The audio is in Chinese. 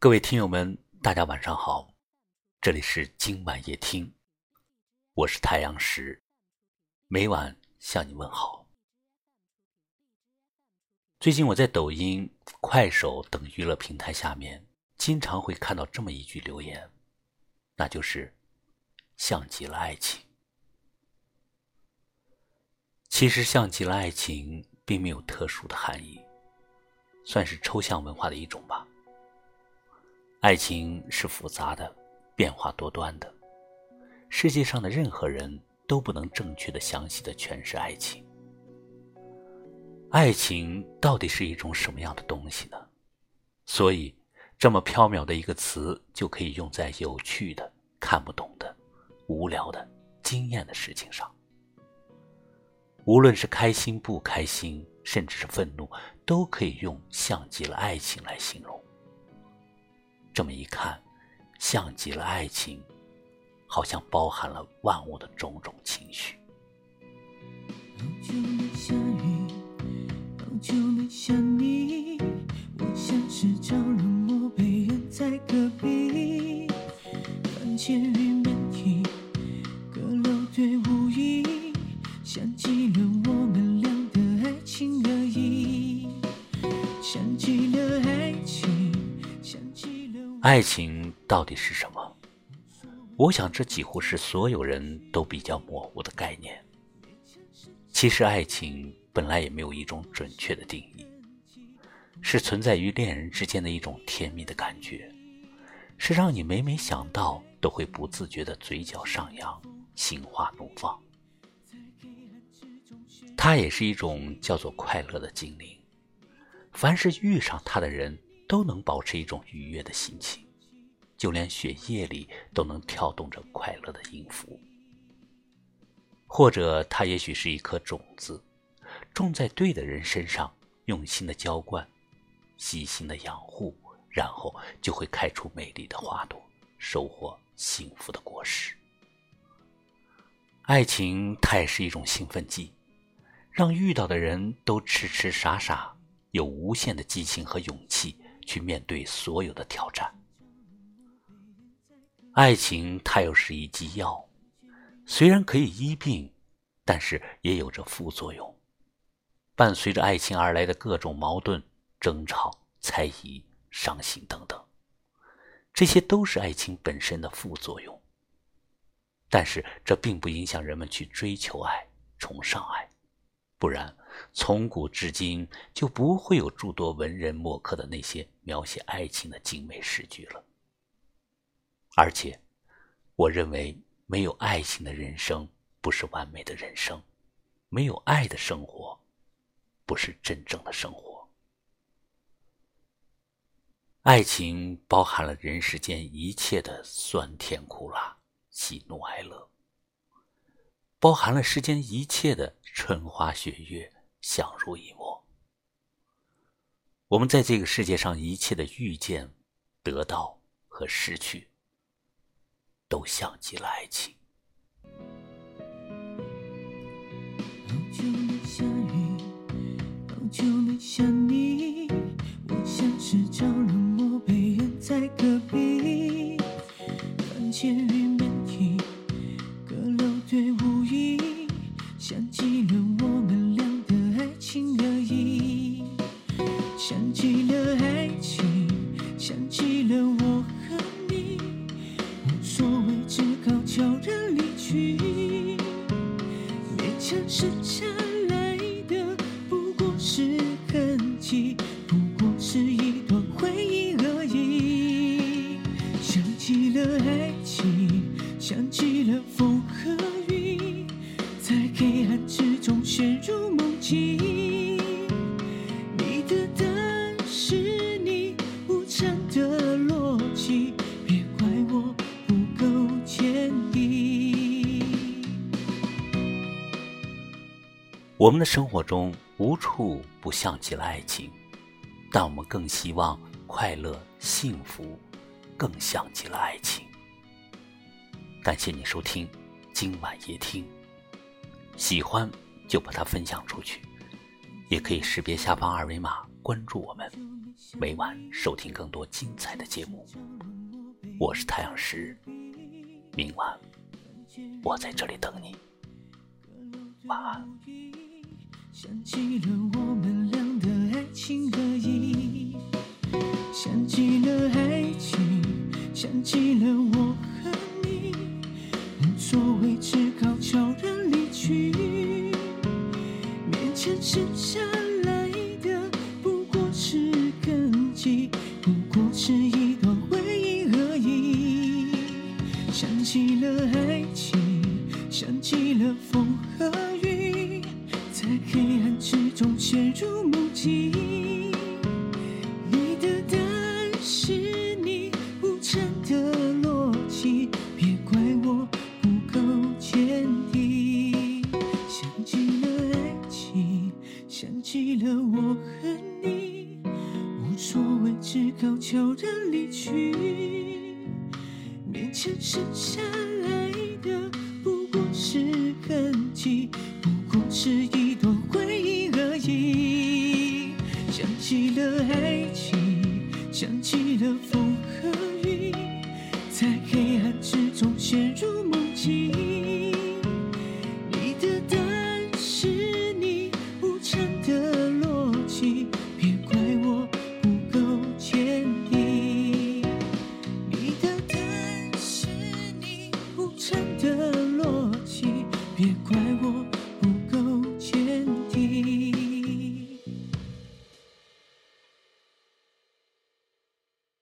各位听友们，大家晚上好，这里是今晚夜听，我是太阳石，每晚向你问好。最近我在抖音、快手等娱乐平台下面，经常会看到这么一句留言，那就是“像极了爱情”。其实，“像极了爱情”并没有特殊的含义，算是抽象文化的一种吧。爱情是复杂的，变化多端的。世界上的任何人都不能正确的、详细的诠释爱情。爱情到底是一种什么样的东西呢？所以，这么缥缈的一个词就可以用在有趣的、看不懂的、无聊的、惊艳的事情上。无论是开心、不开心，甚至是愤怒，都可以用“像极了爱情”来形容。这么一看，像极了爱情，好像包含了万物的种种情绪。好久没下雨，好久没想你，我像是着了魔，被人在隔壁。看见雨面体，阁楼对无意，像极了我们俩的爱情而已，像极了，爱情到底是什么？我想，这几乎是所有人都比较模糊的概念。其实，爱情本来也没有一种准确的定义，是存在于恋人之间的一种甜蜜的感觉，是让你每每想到都会不自觉的嘴角上扬、心花怒放。它也是一种叫做快乐的精灵，凡是遇上他的人。都能保持一种愉悦的心情，就连血液里都能跳动着快乐的音符。或者，它也许是一颗种子，种在对的人身上，用心的浇灌，细心的养护，然后就会开出美丽的花朵，收获幸福的果实。爱情，它也是一种兴奋剂，让遇到的人都痴痴傻傻，有无限的激情和勇气。去面对所有的挑战。爱情，它又是一剂药，虽然可以医病，但是也有着副作用。伴随着爱情而来的各种矛盾、争吵、猜疑、伤心等等，这些都是爱情本身的副作用。但是，这并不影响人们去追求爱、崇尚爱。不然，从古至今就不会有诸多文人墨客的那些描写爱情的精美诗句了。而且，我认为没有爱情的人生不是完美的人生，没有爱的生活不是真正的生活。爱情包含了人世间一切的酸甜苦辣、喜怒哀乐。包含了世间一切的春花雪月，相濡以沫。我们在这个世界上一切的遇见、得到和失去，都像极了爱情。好久没下雨，好久没想你，我像是着了魔，被人在隔壁，看见是一段回忆而已。想起了爱情，想起了风和雨。在黑暗之中陷入梦境，你的答案是你无常的逻辑，别怪我不够坚定。我们的生活中无处不像极了爱情，但我们更希望快乐幸福更像极了爱情。感谢你收听今晚夜听喜欢就把它分享出去也可以识别下方二维码关注我们每晚收听更多精彩的节目。我是太阳石明晚我在这里等你。晚安。情和意，像极了爱情，像极了我和你，无所谓，只好悄然离去，面前剩下来的不过是根基，不过是。记了我和你无所谓只好悄然离去。勉强剩下来的不过是痕迹不过是